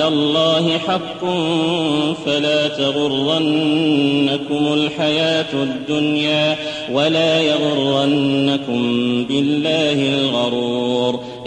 الله حق فلا تغرنكم الحياة الدنيا ولا يغرنكم بالله الغرور.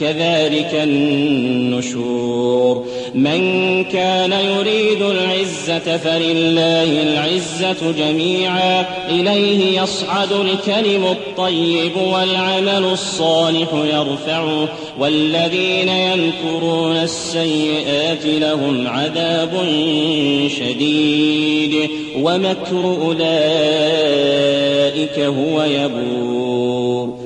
كذلك النشور. من كان يريد العزة فلله العزة جميعا. إليه يصعد الكلم الطيب والعمل الصالح يرفعه. والذين يمكرون السيئات لهم عذاب شديد. ومكر أولئك هو يبور.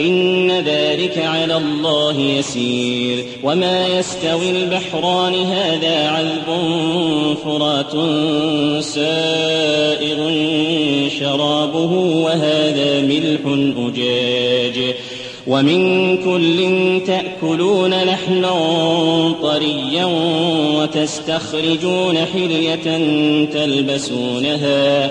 إن ذلك على الله يسير. وما يستوي البحران هذا عذب فرات سائغ شرابه وهذا ملح أجاج. ومن كل تأكلون لحما طريا وتستخرجون حلية تلبسونها.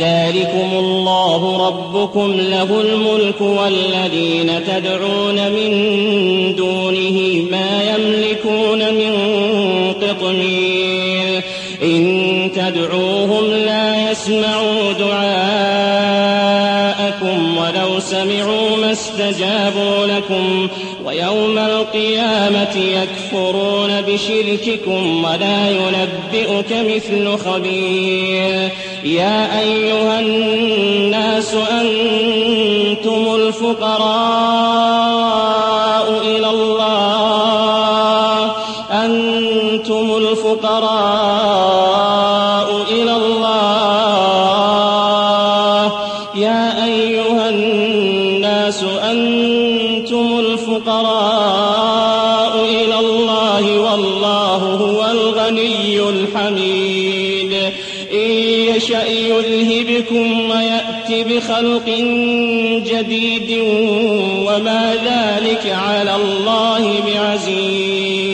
ذلكم الله ربكم له الملك والذين تدعون من دونه ما يملكون من قطمير. إن تدعوهم لا يسمعوا دعاءكم ولو سمعوا ما استجابوا لكم. ويوم القيامة يكفرون بشرككم ولا ينبئك مثل خبير. يا أيها الناس أنتم الفقراء إلى الله. أنتم الفقراء يشأ يذهبكم ويأت بخلق جديد وما ذلك على الله بعزيز.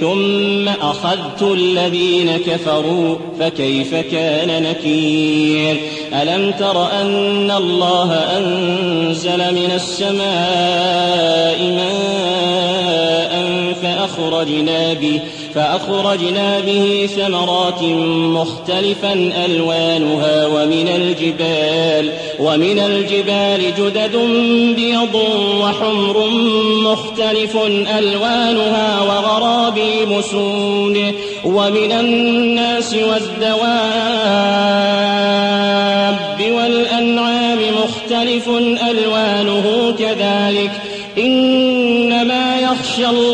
ثم أخذت الذين كفروا فكيف كان نكير؟ ألم تر أن الله أنزل من السماء ماء فأخرجنا به؟ فأخرجنا به ثمرات مختلفا ألوانها ومن الجبال ومن الجبال جدد بيض وحمر مختلف ألوانها وغرابي مسود ومن الناس والدواب والأنعام مختلف ألوانه كذلك. إنما يخشى الله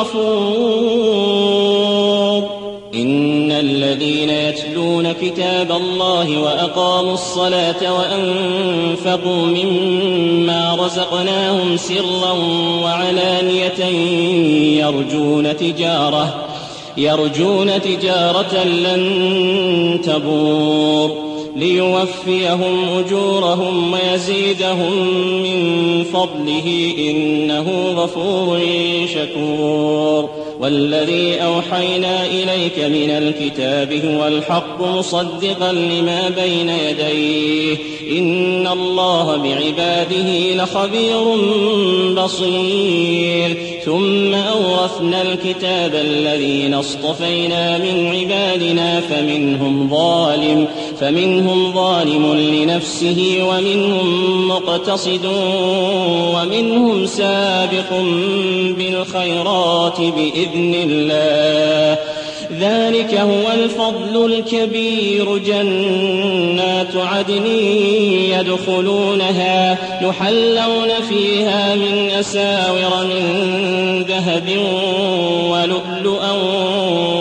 غفور إن الذين يتلون كتاب الله وأقاموا الصلاة وأنفقوا مما رزقناهم سرا وعلانية يرجون تجارة يرجون تجارة لن تبور. ليوفيهم أجورهم ويزيدهم من فضله إنه غفور شكور. والذي أوحينا إليك من الكتاب هو الحق مصدقا لما بين يديه. إن الله بعباده لخبير بصير. ثم أورثنا الكتاب الذين اصطفينا من عبادنا فمنهم ظالم. فمنهم ظالم لنفسه ومنهم مقتصد ومنهم سابق بالخيرات بإذن الله. ذلك هو الفضل الكبير. جنات عدن يدخلونها يحلون فيها من أساور من ذهب ولؤلؤا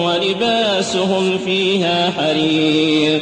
ولباسهم فيها حرير.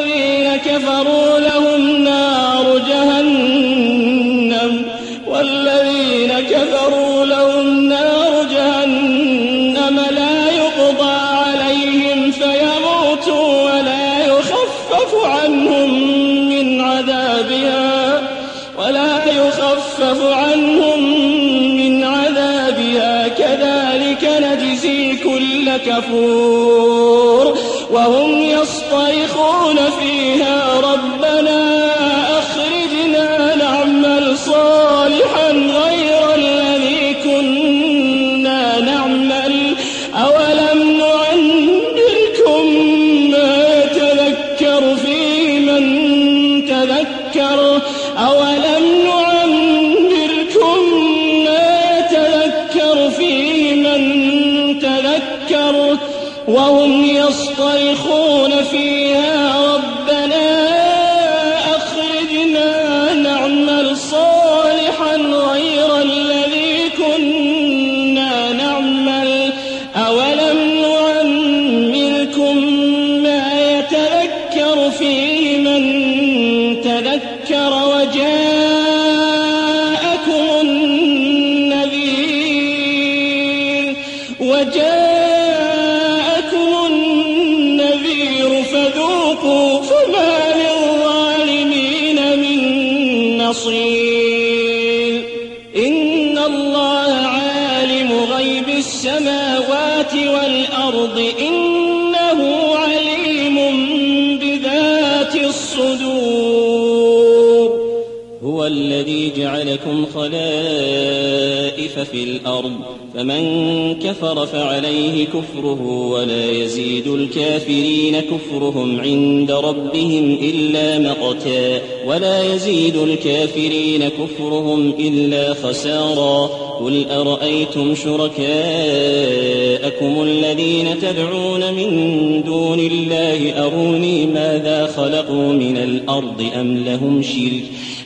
والذين كفروا لهم نار جهنم. كفور وهم يصطرخون فيها ربنا وهم يصطرخون فيها ربنا أخرجنا نعمل صالحا غير الذي كنا نعمل. أولم نعمركم ما يتذكر فيه من تذكر وجاءكم الذي جعلكم خلائف في الأرض فمن كفر فعليه كفره ولا يزيد الكافرين كفرهم عند ربهم إلا مقتا ولا يزيد الكافرين كفرهم إلا خسارا. قل أرأيتم شركاءكم الذين تدعون من دون الله أروني ماذا خلقوا من الأرض أم لهم شرك؟